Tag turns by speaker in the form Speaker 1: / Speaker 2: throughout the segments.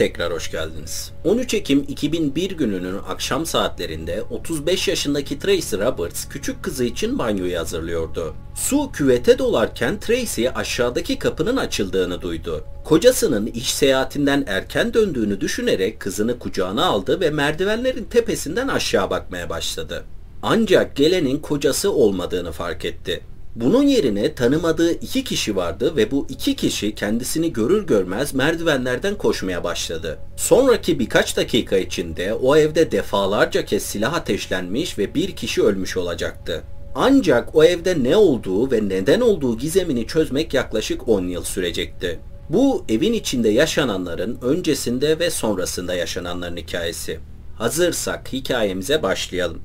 Speaker 1: tekrar hoş geldiniz. 13 Ekim 2001 gününün akşam saatlerinde 35 yaşındaki Tracy Roberts küçük kızı için banyoyu hazırlıyordu. Su küvete dolarken Tracy aşağıdaki kapının açıldığını duydu. Kocasının iş seyahatinden erken döndüğünü düşünerek kızını kucağına aldı ve merdivenlerin tepesinden aşağı bakmaya başladı. Ancak gelenin kocası olmadığını fark etti. Bunun yerine tanımadığı iki kişi vardı ve bu iki kişi kendisini görür görmez merdivenlerden koşmaya başladı. Sonraki birkaç dakika içinde o evde defalarca kez silah ateşlenmiş ve bir kişi ölmüş olacaktı. Ancak o evde ne olduğu ve neden olduğu gizemini çözmek yaklaşık 10 yıl sürecekti. Bu evin içinde yaşananların öncesinde ve sonrasında yaşananların hikayesi. Hazırsak hikayemize başlayalım.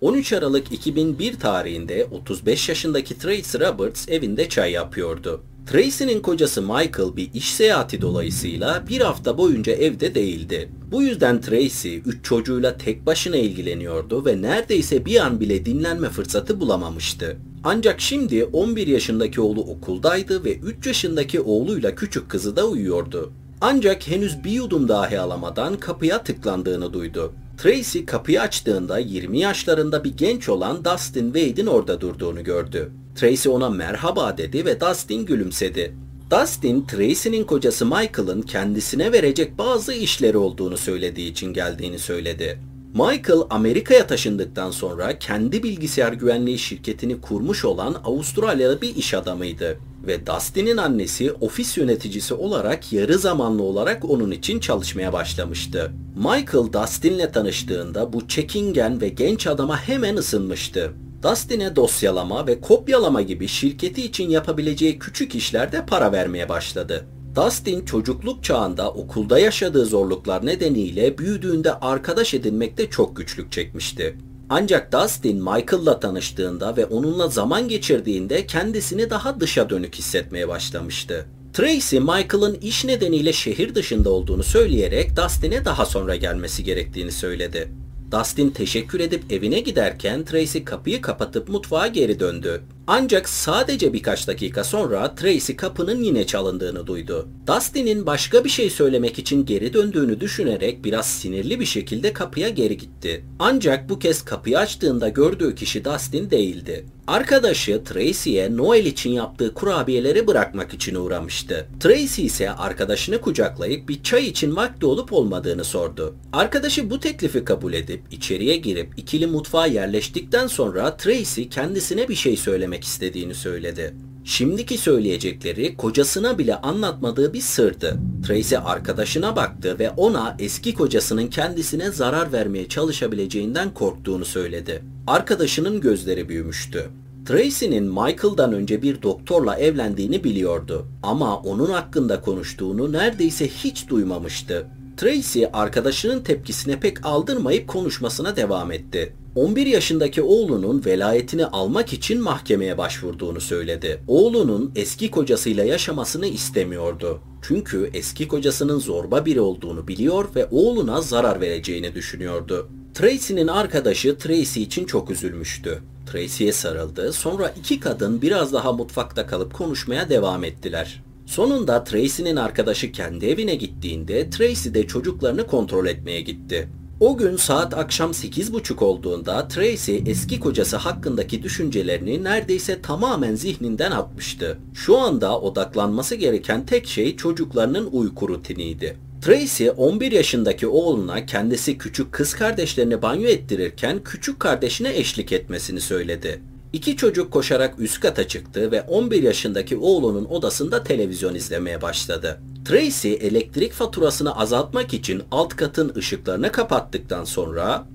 Speaker 1: 13 Aralık 2001 tarihinde 35 yaşındaki Tracy Roberts evinde çay yapıyordu. Tracy'nin kocası Michael bir iş seyahati dolayısıyla bir hafta boyunca evde değildi. Bu yüzden Tracy 3 çocuğuyla tek başına ilgileniyordu ve neredeyse bir an bile dinlenme fırsatı bulamamıştı. Ancak şimdi 11 yaşındaki oğlu okuldaydı ve 3 yaşındaki oğluyla küçük kızı da uyuyordu. Ancak henüz bir yudum dahi alamadan kapıya tıklandığını duydu. Tracy kapıyı açtığında 20 yaşlarında bir genç olan Dustin Wade'in orada durduğunu gördü. Tracy ona merhaba dedi ve Dustin gülümsedi. Dustin, Tracy'nin kocası Michael'ın kendisine verecek bazı işleri olduğunu söylediği için geldiğini söyledi. Michael Amerika'ya taşındıktan sonra kendi bilgisayar güvenliği şirketini kurmuş olan Avustralyalı bir iş adamıydı ve Dustin'in annesi ofis yöneticisi olarak yarı zamanlı olarak onun için çalışmaya başlamıştı. Michael Dustin'le tanıştığında bu çekingen ve genç adama hemen ısınmıştı. Dustin'e dosyalama ve kopyalama gibi şirketi için yapabileceği küçük işlerde para vermeye başladı. Dustin çocukluk çağında okulda yaşadığı zorluklar nedeniyle büyüdüğünde arkadaş edinmekte çok güçlük çekmişti. Ancak Dustin Michael'la tanıştığında ve onunla zaman geçirdiğinde kendisini daha dışa dönük hissetmeye başlamıştı. Tracy, Michael'ın iş nedeniyle şehir dışında olduğunu söyleyerek Dustin'e daha sonra gelmesi gerektiğini söyledi. Dustin teşekkür edip evine giderken Tracy kapıyı kapatıp mutfağa geri döndü. Ancak sadece birkaç dakika sonra Tracy kapının yine çalındığını duydu. Dustin'in başka bir şey söylemek için geri döndüğünü düşünerek biraz sinirli bir şekilde kapıya geri gitti. Ancak bu kez kapıyı açtığında gördüğü kişi Dustin değildi. Arkadaşı Tracy'ye Noel için yaptığı kurabiyeleri bırakmak için uğramıştı. Tracy ise arkadaşını kucaklayıp bir çay için vakti olup olmadığını sordu. Arkadaşı bu teklifi kabul edip içeriye girip ikili mutfağa yerleştikten sonra Tracy kendisine bir şey söylemek istediğini söyledi. Şimdiki söyleyecekleri kocasına bile anlatmadığı bir sırdı. Tracy arkadaşına baktı ve ona eski kocasının kendisine zarar vermeye çalışabileceğinden korktuğunu söyledi. Arkadaşının gözleri büyümüştü. Tracy'nin Michael'dan önce bir doktorla evlendiğini biliyordu ama onun hakkında konuştuğunu neredeyse hiç duymamıştı. Tracy arkadaşının tepkisine pek aldırmayıp konuşmasına devam etti. 11 yaşındaki oğlunun velayetini almak için mahkemeye başvurduğunu söyledi. Oğlunun eski kocasıyla yaşamasını istemiyordu. Çünkü eski kocasının zorba biri olduğunu biliyor ve oğluna zarar vereceğini düşünüyordu. Tracy'nin arkadaşı Tracy için çok üzülmüştü. Tracy'ye sarıldı. Sonra iki kadın biraz daha mutfakta kalıp konuşmaya devam ettiler. Sonunda Tracy'nin arkadaşı kendi evine gittiğinde Tracy de çocuklarını kontrol etmeye gitti. O gün saat akşam 8.30 olduğunda Tracy eski kocası hakkındaki düşüncelerini neredeyse tamamen zihninden atmıştı. Şu anda odaklanması gereken tek şey çocuklarının uyku rutiniydi. Tracy 11 yaşındaki oğluna kendisi küçük kız kardeşlerini banyo ettirirken küçük kardeşine eşlik etmesini söyledi. İki çocuk koşarak üst kata çıktı ve 11 yaşındaki oğlunun odasında televizyon izlemeye başladı. Tracy elektrik faturasını azaltmak için alt katın ışıklarını kapattıktan sonra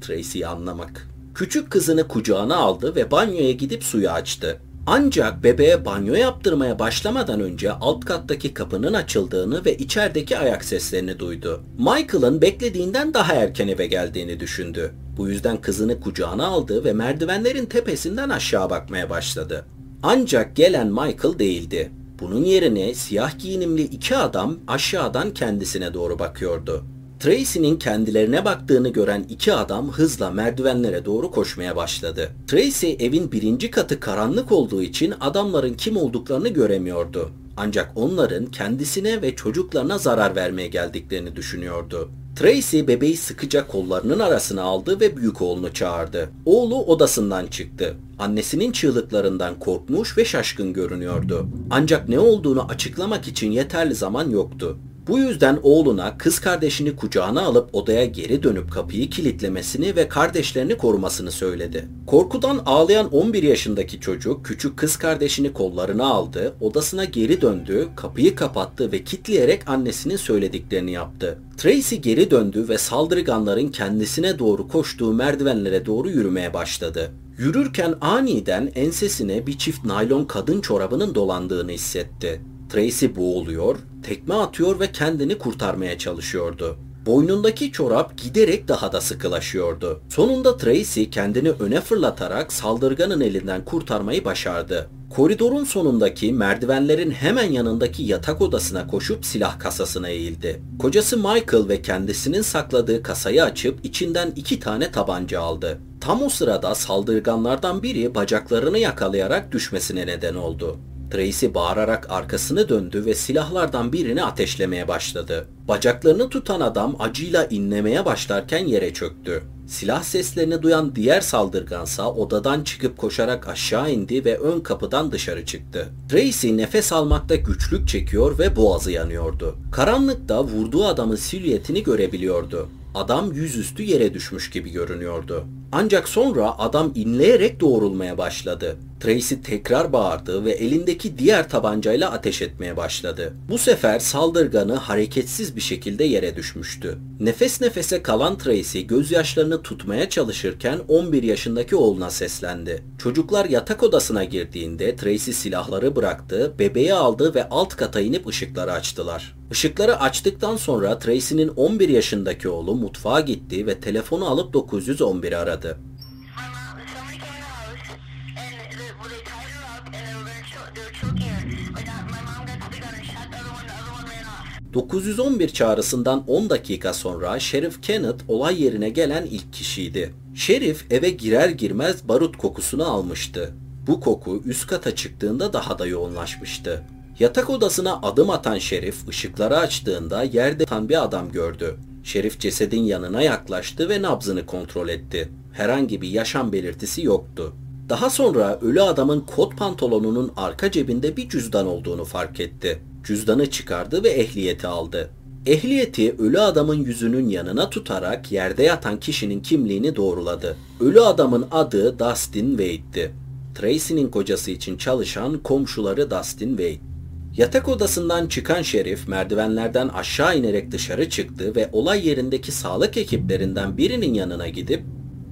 Speaker 1: Tracy'yi anlamak. Küçük kızını kucağına aldı ve banyoya gidip suyu açtı. Ancak bebeğe banyo yaptırmaya başlamadan önce alt kattaki kapının açıldığını ve içerideki ayak seslerini duydu. Michael'ın beklediğinden daha erken eve geldiğini düşündü. Bu yüzden kızını kucağına aldı ve merdivenlerin tepesinden aşağı bakmaya başladı. Ancak gelen Michael değildi. Bunun yerine siyah giyinimli iki adam aşağıdan kendisine doğru bakıyordu. Tracy'nin kendilerine baktığını gören iki adam hızla merdivenlere doğru koşmaya başladı. Tracy evin birinci katı karanlık olduğu için adamların kim olduklarını göremiyordu. Ancak onların kendisine ve çocuklarına zarar vermeye geldiklerini düşünüyordu. Tracy bebeği sıkıca kollarının arasına aldı ve büyük oğlunu çağırdı. Oğlu odasından çıktı. Annesinin çığlıklarından korkmuş ve şaşkın görünüyordu. Ancak ne olduğunu açıklamak için yeterli zaman yoktu. Bu yüzden oğluna kız kardeşini kucağına alıp odaya geri dönüp kapıyı kilitlemesini ve kardeşlerini korumasını söyledi. Korkudan ağlayan 11 yaşındaki çocuk küçük kız kardeşini kollarına aldı, odasına geri döndü, kapıyı kapattı ve kitleyerek annesinin söylediklerini yaptı. Tracy geri döndü ve saldırganların kendisine doğru koştuğu merdivenlere doğru yürümeye başladı. Yürürken aniden ensesine bir çift naylon kadın çorabının dolandığını hissetti. Tracy boğuluyor, tekme atıyor ve kendini kurtarmaya çalışıyordu. Boynundaki çorap giderek daha da sıkılaşıyordu. Sonunda Tracy kendini öne fırlatarak saldırganın elinden kurtarmayı başardı. Koridorun sonundaki merdivenlerin hemen yanındaki yatak odasına koşup silah kasasına eğildi. Kocası Michael ve kendisinin sakladığı kasayı açıp içinden iki tane tabanca aldı. Tam o sırada saldırganlardan biri bacaklarını yakalayarak düşmesine neden oldu. Tracy bağırarak arkasını döndü ve silahlardan birini ateşlemeye başladı. Bacaklarını tutan adam acıyla inlemeye başlarken yere çöktü. Silah seslerini duyan diğer saldırgansa odadan çıkıp koşarak aşağı indi ve ön kapıdan dışarı çıktı. Tracy nefes almakta güçlük çekiyor ve boğazı yanıyordu. Karanlıkta vurduğu adamın silüetini görebiliyordu. Adam yüzüstü yere düşmüş gibi görünüyordu. Ancak sonra adam inleyerek doğrulmaya başladı. Tracy tekrar bağırdı ve elindeki diğer tabancayla ateş etmeye başladı. Bu sefer saldırganı hareketsiz bir şekilde yere düşmüştü. Nefes nefese kalan Tracy gözyaşlarını tutmaya çalışırken 11 yaşındaki oğluna seslendi. Çocuklar yatak odasına girdiğinde Tracy silahları bıraktı, bebeği aldı ve alt kata inip ışıkları açtılar. Işıkları açtıktan sonra Tracy'nin 11 yaşındaki oğlu mutfağa gitti ve telefonu alıp 911'i aradı. 911 çağrısından 10 dakika sonra Şerif Kenneth olay yerine gelen ilk kişiydi. Şerif eve girer girmez barut kokusunu almıştı. Bu koku üst kata çıktığında daha da yoğunlaşmıştı. Yatak odasına adım atan Şerif ışıkları açtığında yerde yatan bir adam gördü. Şerif cesedin yanına yaklaştı ve nabzını kontrol etti. Herhangi bir yaşam belirtisi yoktu. Daha sonra ölü adamın kot pantolonunun arka cebinde bir cüzdan olduğunu fark etti. Cüzdanı çıkardı ve ehliyeti aldı. Ehliyeti ölü adamın yüzünün yanına tutarak yerde yatan kişinin kimliğini doğruladı. Ölü adamın adı Dustin Wade'di. Tracy'nin kocası için çalışan komşuları Dustin Wade. Yatak odasından çıkan şerif merdivenlerden aşağı inerek dışarı çıktı ve olay yerindeki sağlık ekiplerinden birinin yanına gidip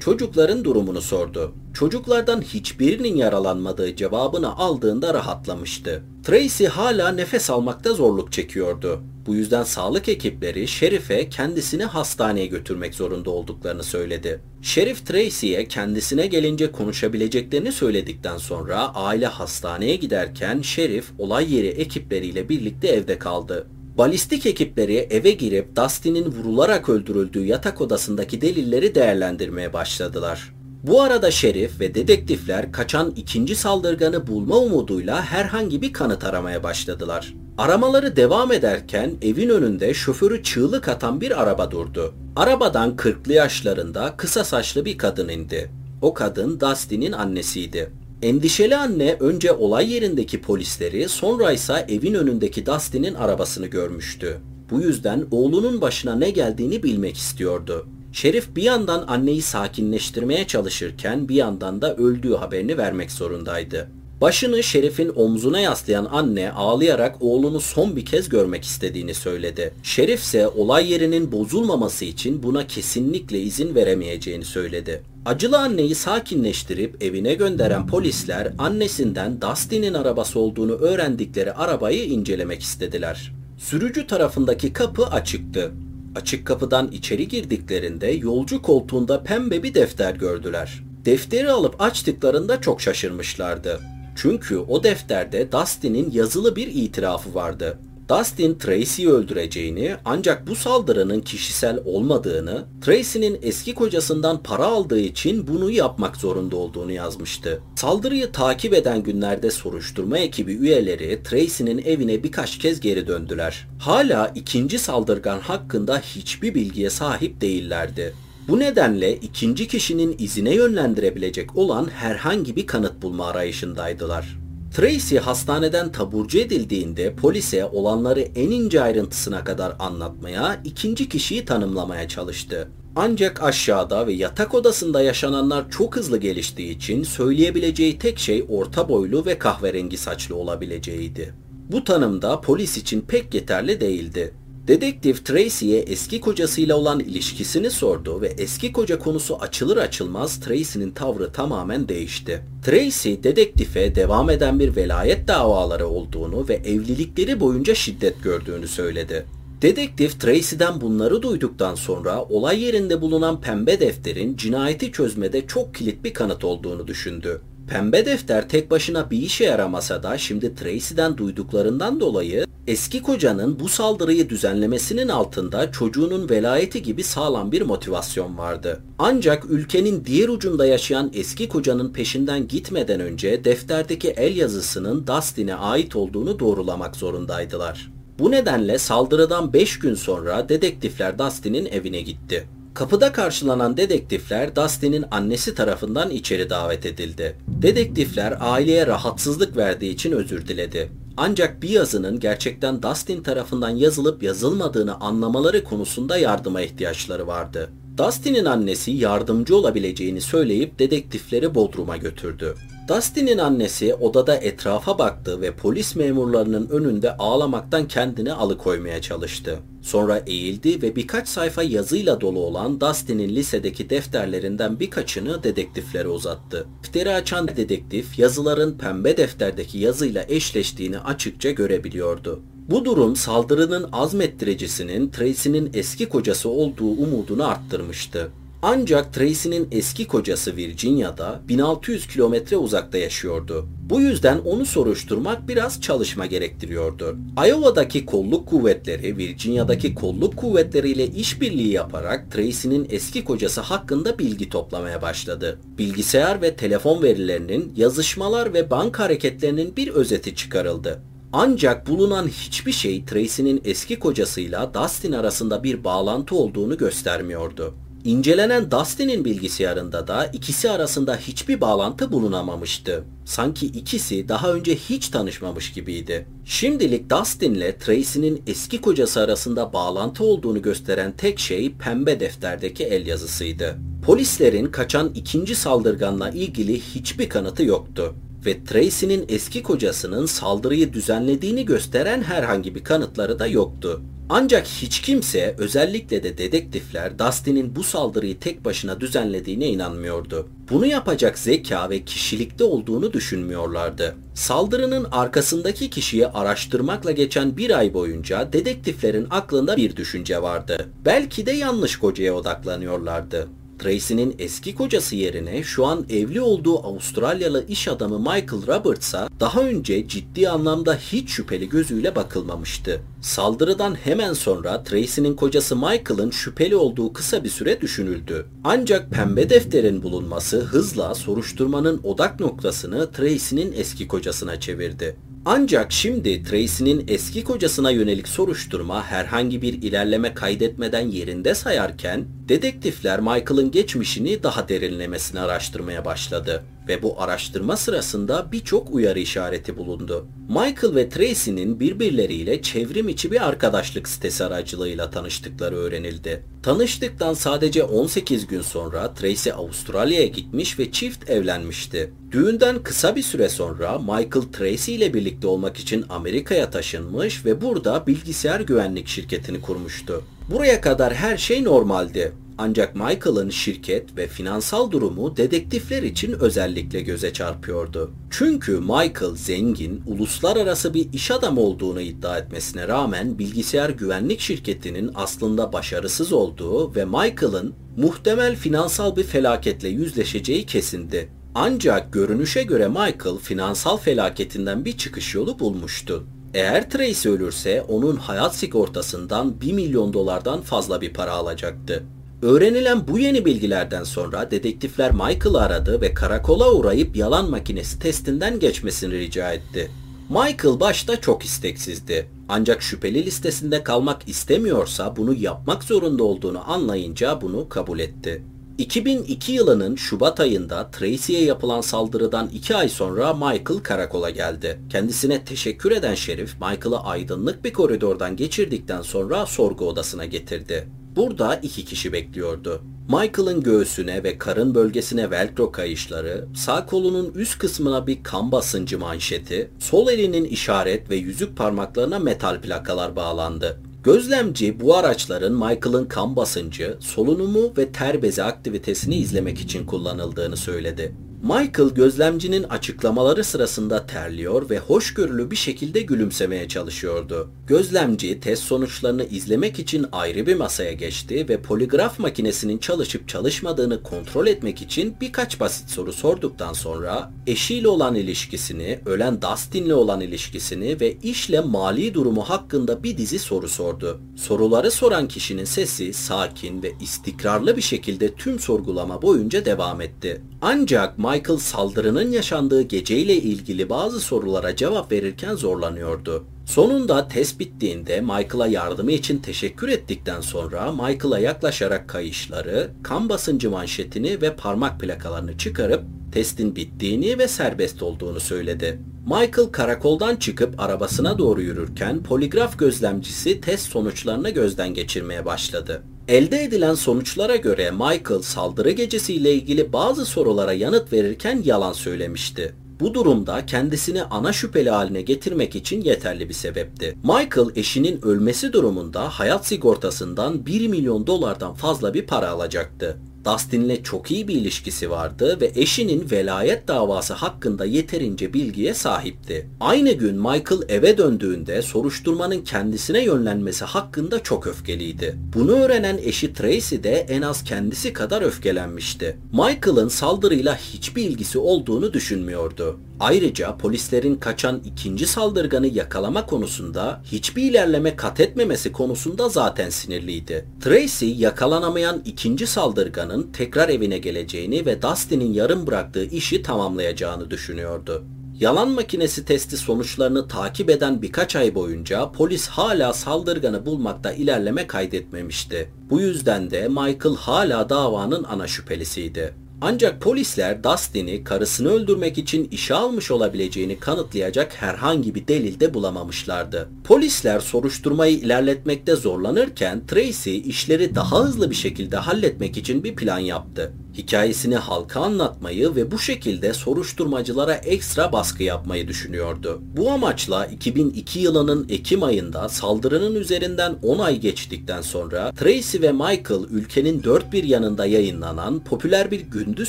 Speaker 1: çocukların durumunu sordu. Çocuklardan hiçbirinin yaralanmadığı cevabını aldığında rahatlamıştı. Tracy hala nefes almakta zorluk çekiyordu. Bu yüzden sağlık ekipleri Şerif'e kendisini hastaneye götürmek zorunda olduklarını söyledi. Şerif Tracy'ye kendisine gelince konuşabileceklerini söyledikten sonra aile hastaneye giderken Şerif olay yeri ekipleriyle birlikte evde kaldı. Balistik ekipleri eve girip Dustin'in vurularak öldürüldüğü yatak odasındaki delilleri değerlendirmeye başladılar. Bu arada şerif ve dedektifler kaçan ikinci saldırganı bulma umuduyla herhangi bir kanıt aramaya başladılar. Aramaları devam ederken evin önünde şoförü çığlık atan bir araba durdu. Arabadan 40'lı yaşlarında kısa saçlı bir kadın indi. O kadın Dustin'in annesiydi. Endişeli anne önce olay yerindeki polisleri sonra ise evin önündeki Dustin'in arabasını görmüştü. Bu yüzden oğlunun başına ne geldiğini bilmek istiyordu. Şerif bir yandan anneyi sakinleştirmeye çalışırken bir yandan da öldüğü haberini vermek zorundaydı. Başını Şerif'in omzuna yaslayan anne ağlayarak oğlunu son bir kez görmek istediğini söyledi. Şerif ise olay yerinin bozulmaması için buna kesinlikle izin veremeyeceğini söyledi. Acılı anneyi sakinleştirip evine gönderen polisler annesinden Dustin'in arabası olduğunu öğrendikleri arabayı incelemek istediler. Sürücü tarafındaki kapı açıktı. Açık kapıdan içeri girdiklerinde yolcu koltuğunda pembe bir defter gördüler. Defteri alıp açtıklarında çok şaşırmışlardı. Çünkü o defterde Dustin'in yazılı bir itirafı vardı. Dustin Tracy'yi öldüreceğini ancak bu saldırının kişisel olmadığını, Tracy'nin eski kocasından para aldığı için bunu yapmak zorunda olduğunu yazmıştı. Saldırıyı takip eden günlerde soruşturma ekibi üyeleri Tracy'nin evine birkaç kez geri döndüler. Hala ikinci saldırgan hakkında hiçbir bilgiye sahip değillerdi. Bu nedenle ikinci kişinin izine yönlendirebilecek olan herhangi bir kanıt bulma arayışındaydılar. Tracy hastaneden taburcu edildiğinde polise olanları en ince ayrıntısına kadar anlatmaya, ikinci kişiyi tanımlamaya çalıştı. Ancak aşağıda ve yatak odasında yaşananlar çok hızlı geliştiği için söyleyebileceği tek şey orta boylu ve kahverengi saçlı olabileceğiydi. Bu tanım da polis için pek yeterli değildi. Dedektif Tracy'ye eski kocasıyla olan ilişkisini sordu ve eski koca konusu açılır açılmaz Tracy'nin tavrı tamamen değişti. Tracy, dedektife devam eden bir velayet davaları olduğunu ve evlilikleri boyunca şiddet gördüğünü söyledi. Dedektif Tracy'den bunları duyduktan sonra olay yerinde bulunan pembe defterin cinayeti çözmede çok kilit bir kanıt olduğunu düşündü. Pembe defter tek başına bir işe yaramasa da şimdi Tracy'den duyduklarından dolayı eski kocanın bu saldırıyı düzenlemesinin altında çocuğunun velayeti gibi sağlam bir motivasyon vardı. Ancak ülkenin diğer ucunda yaşayan eski kocanın peşinden gitmeden önce defterdeki el yazısının Dustin'e ait olduğunu doğrulamak zorundaydılar. Bu nedenle saldırıdan 5 gün sonra dedektifler Dustin'in evine gitti. Kapıda karşılanan dedektifler Dustin'in annesi tarafından içeri davet edildi. Dedektifler aileye rahatsızlık verdiği için özür diledi. Ancak bir yazının gerçekten Dustin tarafından yazılıp yazılmadığını anlamaları konusunda yardıma ihtiyaçları vardı. Dustin'in annesi yardımcı olabileceğini söyleyip dedektifleri Bodrum'a götürdü. Dustin'in annesi odada etrafa baktı ve polis memurlarının önünde ağlamaktan kendini alıkoymaya çalıştı. Sonra eğildi ve birkaç sayfa yazıyla dolu olan Dustin'in lisedeki defterlerinden birkaçını dedektiflere uzattı. Defteri açan dedektif yazıların pembe defterdeki yazıyla eşleştiğini açıkça görebiliyordu. Bu durum saldırının azmettiricisinin Tracy'nin eski kocası olduğu umudunu arttırmıştı. Ancak Tracy'nin eski kocası Virginia'da 1600 kilometre uzakta yaşıyordu. Bu yüzden onu soruşturmak biraz çalışma gerektiriyordu. Iowa'daki kolluk kuvvetleri Virginia'daki kolluk kuvvetleriyle işbirliği yaparak Tracy'nin eski kocası hakkında bilgi toplamaya başladı. Bilgisayar ve telefon verilerinin, yazışmalar ve banka hareketlerinin bir özeti çıkarıldı. Ancak bulunan hiçbir şey Tracy'nin eski kocasıyla Dustin arasında bir bağlantı olduğunu göstermiyordu. İncelenen Dustin'in bilgisayarında da ikisi arasında hiçbir bağlantı bulunamamıştı. Sanki ikisi daha önce hiç tanışmamış gibiydi. Şimdilik Dustin'le Tracy'nin eski kocası arasında bağlantı olduğunu gösteren tek şey pembe defterdeki el yazısıydı. Polislerin kaçan ikinci saldırganla ilgili hiçbir kanıtı yoktu ve Tracy'nin eski kocasının saldırıyı düzenlediğini gösteren herhangi bir kanıtları da yoktu. Ancak hiç kimse özellikle de dedektifler Dustin'in bu saldırıyı tek başına düzenlediğine inanmıyordu. Bunu yapacak zeka ve kişilikte olduğunu düşünmüyorlardı. Saldırının arkasındaki kişiyi araştırmakla geçen bir ay boyunca dedektiflerin aklında bir düşünce vardı. Belki de yanlış kocaya odaklanıyorlardı. Tracy'nin eski kocası yerine şu an evli olduğu Avustralyalı iş adamı Michael Roberts'a daha önce ciddi anlamda hiç şüpheli gözüyle bakılmamıştı. Saldırıdan hemen sonra Tracy'nin kocası Michael'ın şüpheli olduğu kısa bir süre düşünüldü. Ancak pembe defterin bulunması hızla soruşturmanın odak noktasını Tracy'nin eski kocasına çevirdi. Ancak şimdi Tracy'nin eski kocasına yönelik soruşturma herhangi bir ilerleme kaydetmeden yerinde sayarken dedektifler Michael'ın geçmişini daha derinlemesine araştırmaya başladı ve bu araştırma sırasında birçok uyarı işareti bulundu. Michael ve Tracy'nin birbirleriyle çevrim içi bir arkadaşlık sitesi aracılığıyla tanıştıkları öğrenildi. Tanıştıktan sadece 18 gün sonra Tracy Avustralya'ya gitmiş ve çift evlenmişti. Düğünden kısa bir süre sonra Michael Tracy ile birlikte olmak için Amerika'ya taşınmış ve burada bilgisayar güvenlik şirketini kurmuştu. Buraya kadar her şey normaldi. Ancak Michael'ın şirket ve finansal durumu dedektifler için özellikle göze çarpıyordu. Çünkü Michael zengin, uluslararası bir iş adamı olduğunu iddia etmesine rağmen bilgisayar güvenlik şirketinin aslında başarısız olduğu ve Michael'ın muhtemel finansal bir felaketle yüzleşeceği kesindi. Ancak görünüşe göre Michael finansal felaketinden bir çıkış yolu bulmuştu. Eğer Tracy ölürse onun hayat sigortasından 1 milyon dolardan fazla bir para alacaktı. Öğrenilen bu yeni bilgilerden sonra dedektifler Michael'ı aradı ve karakola uğrayıp yalan makinesi testinden geçmesini rica etti. Michael başta çok isteksizdi. Ancak şüpheli listesinde kalmak istemiyorsa bunu yapmak zorunda olduğunu anlayınca bunu kabul etti. 2002 yılının Şubat ayında Tracy'ye yapılan saldırıdan 2 ay sonra Michael karakola geldi. Kendisine teşekkür eden şerif Michael'ı aydınlık bir koridordan geçirdikten sonra sorgu odasına getirdi. Burada iki kişi bekliyordu. Michael'ın göğsüne ve karın bölgesine velcro kayışları, sağ kolunun üst kısmına bir kan basıncı manşeti, sol elinin işaret ve yüzük parmaklarına metal plakalar bağlandı. Gözlemci bu araçların Michael'ın kan basıncı, solunumu ve ter bezi aktivitesini izlemek için kullanıldığını söyledi. Michael gözlemcinin açıklamaları sırasında terliyor ve hoşgörülü bir şekilde gülümsemeye çalışıyordu. Gözlemci test sonuçlarını izlemek için ayrı bir masaya geçti ve poligraf makinesinin çalışıp çalışmadığını kontrol etmek için birkaç basit soru sorduktan sonra eşiyle olan ilişkisini, ölen Dustin'le olan ilişkisini ve işle mali durumu hakkında bir dizi soru sordu. Soruları soran kişinin sesi sakin ve istikrarlı bir şekilde tüm sorgulama boyunca devam etti. Ancak Michael saldırının yaşandığı geceyle ilgili bazı sorulara cevap verirken zorlanıyordu. Sonunda test bittiğinde Michael'a yardımı için teşekkür ettikten sonra Michael'a yaklaşarak kayışları, kan basıncı manşetini ve parmak plakalarını çıkarıp testin bittiğini ve serbest olduğunu söyledi. Michael karakoldan çıkıp arabasına doğru yürürken poligraf gözlemcisi test sonuçlarını gözden geçirmeye başladı. Elde edilen sonuçlara göre Michael saldırı gecesiyle ilgili bazı sorulara yanıt verirken yalan söylemişti. Bu durumda kendisini ana şüpheli haline getirmek için yeterli bir sebepti. Michael eşinin ölmesi durumunda hayat sigortasından 1 milyon dolardan fazla bir para alacaktı. Dustin'le çok iyi bir ilişkisi vardı ve eşinin velayet davası hakkında yeterince bilgiye sahipti. Aynı gün Michael eve döndüğünde soruşturmanın kendisine yönlenmesi hakkında çok öfkeliydi. Bunu öğrenen eşi Tracy de en az kendisi kadar öfkelenmişti. Michael'ın saldırıyla hiçbir ilgisi olduğunu düşünmüyordu. Ayrıca polislerin kaçan ikinci saldırganı yakalama konusunda hiçbir ilerleme kat etmemesi konusunda zaten sinirliydi. Tracy yakalanamayan ikinci saldırganın tekrar evine geleceğini ve Dustin'in yarım bıraktığı işi tamamlayacağını düşünüyordu. Yalan makinesi testi sonuçlarını takip eden birkaç ay boyunca polis hala saldırganı bulmakta ilerleme kaydetmemişti. Bu yüzden de Michael hala davanın ana şüphelisiydi. Ancak polisler Dustin'i karısını öldürmek için işe almış olabileceğini kanıtlayacak herhangi bir delil de bulamamışlardı. Polisler soruşturmayı ilerletmekte zorlanırken Tracy işleri daha hızlı bir şekilde halletmek için bir plan yaptı hikayesini halka anlatmayı ve bu şekilde soruşturmacılara ekstra baskı yapmayı düşünüyordu. Bu amaçla 2002 yılının Ekim ayında saldırının üzerinden 10 ay geçtikten sonra Tracy ve Michael ülkenin dört bir yanında yayınlanan popüler bir gündüz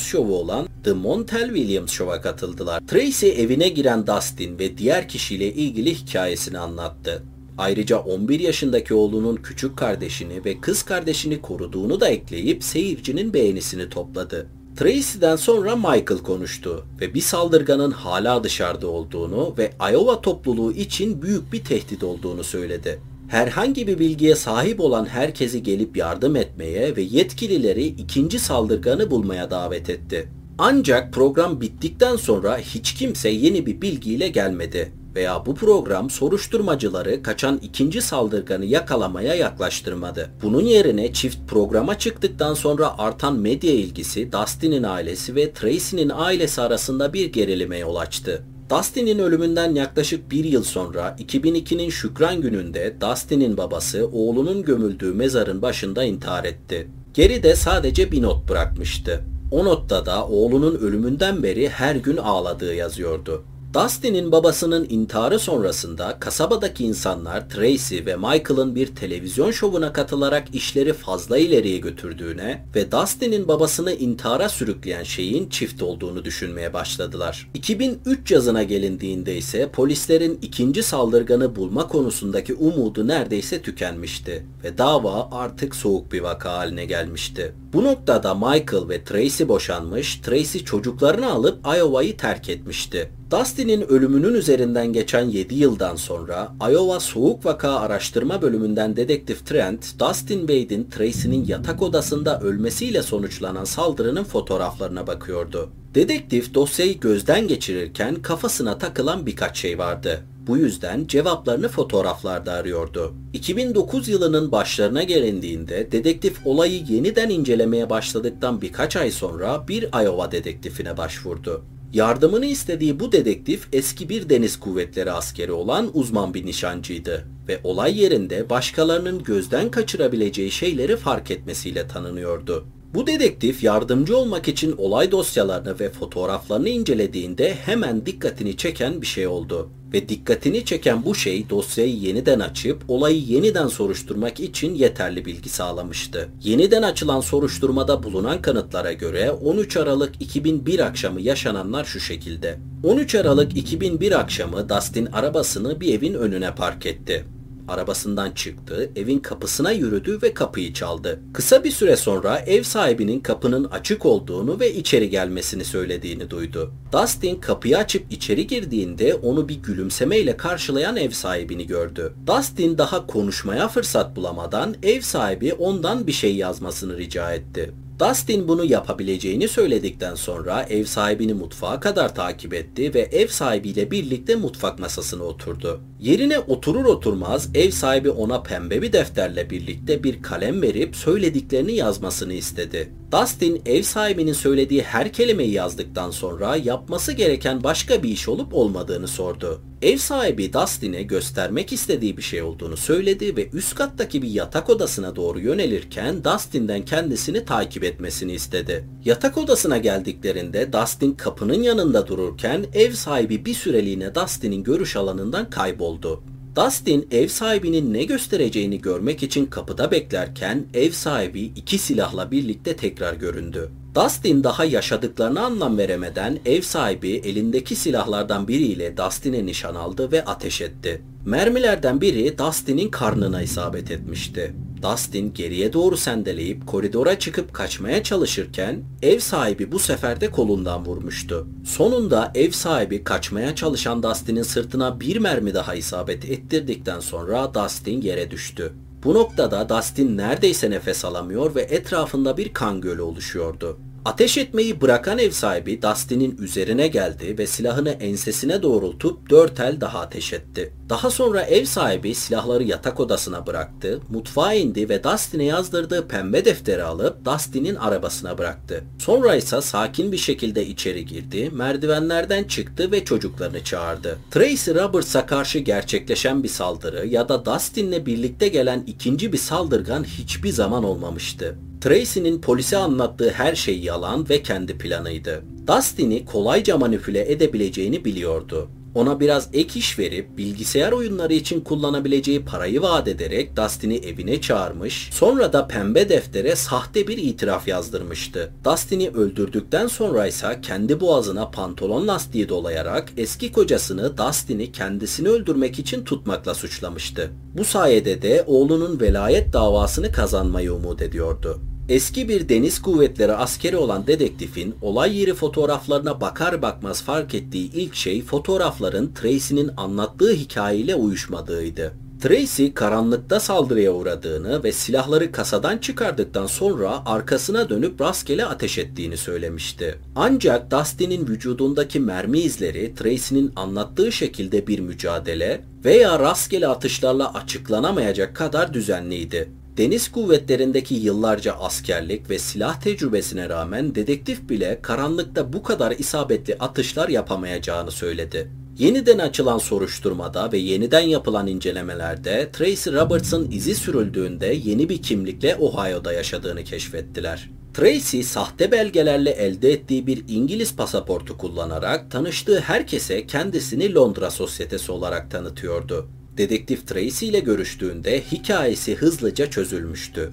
Speaker 1: şovu olan The Montel Williams Show'a katıldılar. Tracy evine giren Dustin ve diğer kişiyle ilgili hikayesini anlattı. Ayrıca 11 yaşındaki oğlunun küçük kardeşini ve kız kardeşini koruduğunu da ekleyip seyircinin beğenisini topladı. Tracy'den sonra Michael konuştu ve bir saldırganın hala dışarıda olduğunu ve Iowa topluluğu için büyük bir tehdit olduğunu söyledi. Herhangi bir bilgiye sahip olan herkesi gelip yardım etmeye ve yetkilileri ikinci saldırganı bulmaya davet etti. Ancak program bittikten sonra hiç kimse yeni bir bilgiyle gelmedi veya bu program soruşturmacıları kaçan ikinci saldırganı yakalamaya yaklaştırmadı. Bunun yerine çift programa çıktıktan sonra artan medya ilgisi Dustin'in ailesi ve Tracy'nin ailesi arasında bir gerilime yol açtı. Dustin'in ölümünden yaklaşık bir yıl sonra 2002'nin Şükran gününde Dustin'in babası oğlunun gömüldüğü mezarın başında intihar etti. Geride sadece bir not bırakmıştı. O notta da oğlunun ölümünden beri her gün ağladığı yazıyordu. Dustin'in babasının intiharı sonrasında kasabadaki insanlar Tracy ve Michael'ın bir televizyon şovuna katılarak işleri fazla ileriye götürdüğüne ve Dustin'in babasını intihara sürükleyen şeyin çift olduğunu düşünmeye başladılar. 2003 yazına gelindiğinde ise polislerin ikinci saldırganı bulma konusundaki umudu neredeyse tükenmişti ve dava artık soğuk bir vaka haline gelmişti. Bu noktada Michael ve Tracy boşanmış, Tracy çocuklarını alıp Iowa'yı terk etmişti. Dustin'in ölümünün üzerinden geçen 7 yıldan sonra Iowa Soğuk Vaka Araştırma Bölümünden dedektif Trent, Dustin Wade'in Tracy'nin yatak odasında ölmesiyle sonuçlanan saldırının fotoğraflarına bakıyordu. Dedektif dosyayı gözden geçirirken kafasına takılan birkaç şey vardı. Bu yüzden cevaplarını fotoğraflarda arıyordu. 2009 yılının başlarına gelindiğinde dedektif olayı yeniden incelemeye başladıktan birkaç ay sonra bir Iowa dedektifine başvurdu. Yardımını istediği bu dedektif eski bir deniz kuvvetleri askeri olan uzman bir nişancıydı ve olay yerinde başkalarının gözden kaçırabileceği şeyleri fark etmesiyle tanınıyordu. Bu dedektif yardımcı olmak için olay dosyalarını ve fotoğraflarını incelediğinde hemen dikkatini çeken bir şey oldu. Ve dikkatini çeken bu şey dosyayı yeniden açıp olayı yeniden soruşturmak için yeterli bilgi sağlamıştı. Yeniden açılan soruşturmada bulunan kanıtlara göre 13 Aralık 2001 akşamı yaşananlar şu şekilde. 13 Aralık 2001 akşamı Dustin arabasını bir evin önüne park etti. Arabasından çıktı, evin kapısına yürüdü ve kapıyı çaldı. Kısa bir süre sonra ev sahibinin kapının açık olduğunu ve içeri gelmesini söylediğini duydu. Dustin kapıyı açıp içeri girdiğinde onu bir gülümsemeyle karşılayan ev sahibini gördü. Dustin daha konuşmaya fırsat bulamadan ev sahibi ondan bir şey yazmasını rica etti. Dustin bunu yapabileceğini söyledikten sonra ev sahibini mutfağa kadar takip etti ve ev sahibiyle birlikte mutfak masasına oturdu. Yerine oturur oturmaz ev sahibi ona pembe bir defterle birlikte bir kalem verip söylediklerini yazmasını istedi. Dustin ev sahibinin söylediği her kelimeyi yazdıktan sonra yapması gereken başka bir iş olup olmadığını sordu. Ev sahibi Dustin'e göstermek istediği bir şey olduğunu söyledi ve üst kattaki bir yatak odasına doğru yönelirken Dustin'den kendisini takip etmesini istedi. Yatak odasına geldiklerinde Dustin kapının yanında dururken ev sahibi bir süreliğine Dustin'in görüş alanından kayboldu. Dustin ev sahibinin ne göstereceğini görmek için kapıda beklerken ev sahibi iki silahla birlikte tekrar göründü. Dustin daha yaşadıklarına anlam veremeden ev sahibi elindeki silahlardan biriyle Dustin'e nişan aldı ve ateş etti. Mermilerden biri Dustin'in karnına isabet etmişti. Dustin geriye doğru sendeleyip koridora çıkıp kaçmaya çalışırken ev sahibi bu sefer de kolundan vurmuştu. Sonunda ev sahibi kaçmaya çalışan Dustin'in sırtına bir mermi daha isabet ettirdikten sonra Dustin yere düştü. Bu noktada Dustin neredeyse nefes alamıyor ve etrafında bir kan gölü oluşuyordu. Ateş etmeyi bırakan ev sahibi Dustin'in üzerine geldi ve silahını ensesine doğrultup dört el daha ateş etti. Daha sonra ev sahibi silahları yatak odasına bıraktı, mutfağa indi ve Dustin'e yazdırdığı pembe defteri alıp Dustin'in arabasına bıraktı. Sonra ise sakin bir şekilde içeri girdi, merdivenlerden çıktı ve çocuklarını çağırdı. Tracy Roberts'a karşı gerçekleşen bir saldırı ya da Dustin'le birlikte gelen ikinci bir saldırgan hiçbir zaman olmamıştı. Tracy'nin polise anlattığı her şey yalan ve kendi planıydı. Dustin'i kolayca manipüle edebileceğini biliyordu. Ona biraz ek iş verip bilgisayar oyunları için kullanabileceği parayı vaat ederek Dustin'i evine çağırmış, sonra da pembe deftere sahte bir itiraf yazdırmıştı. Dustin'i öldürdükten sonra ise kendi boğazına pantolon lastiği dolayarak eski kocasını Dustin'i kendisini öldürmek için tutmakla suçlamıştı. Bu sayede de oğlunun velayet davasını kazanmayı umut ediyordu. Eski bir deniz kuvvetleri askeri olan dedektifin olay yeri fotoğraflarına bakar bakmaz fark ettiği ilk şey fotoğrafların Tracy'nin anlattığı hikayeyle uyuşmadığıydı. Tracy karanlıkta saldırıya uğradığını ve silahları kasadan çıkardıktan sonra arkasına dönüp rastgele ateş ettiğini söylemişti. Ancak Dustin'in vücudundaki mermi izleri Tracy'nin anlattığı şekilde bir mücadele veya rastgele atışlarla açıklanamayacak kadar düzenliydi. Deniz kuvvetlerindeki yıllarca askerlik ve silah tecrübesine rağmen dedektif bile karanlıkta bu kadar isabetli atışlar yapamayacağını söyledi. Yeniden açılan soruşturmada ve yeniden yapılan incelemelerde Tracy Roberts'ın izi sürüldüğünde yeni bir kimlikle Ohio'da yaşadığını keşfettiler. Tracy sahte belgelerle elde ettiği bir İngiliz pasaportu kullanarak tanıştığı herkese kendisini Londra sosyetesi olarak tanıtıyordu. Dedektif Tracy ile görüştüğünde hikayesi hızlıca çözülmüştü.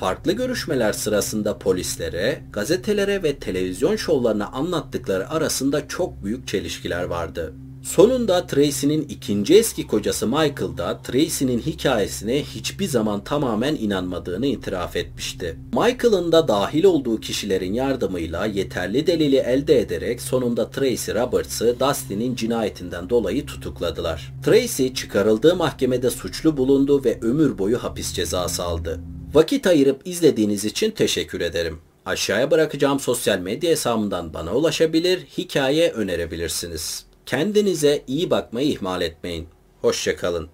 Speaker 1: Farklı görüşmeler sırasında polislere, gazetelere ve televizyon şovlarına anlattıkları arasında çok büyük çelişkiler vardı. Sonunda Tracy'nin ikinci eski kocası Michael da Tracy'nin hikayesine hiçbir zaman tamamen inanmadığını itiraf etmişti. Michael'ın da dahil olduğu kişilerin yardımıyla yeterli delili elde ederek sonunda Tracy Roberts'ı Dustin'in cinayetinden dolayı tutukladılar. Tracy çıkarıldığı mahkemede suçlu bulundu ve ömür boyu hapis cezası aldı. Vakit ayırıp izlediğiniz için teşekkür ederim. Aşağıya bırakacağım sosyal medya hesabımdan bana ulaşabilir, hikaye önerebilirsiniz. Kendinize iyi bakmayı ihmal etmeyin. Hoşçakalın.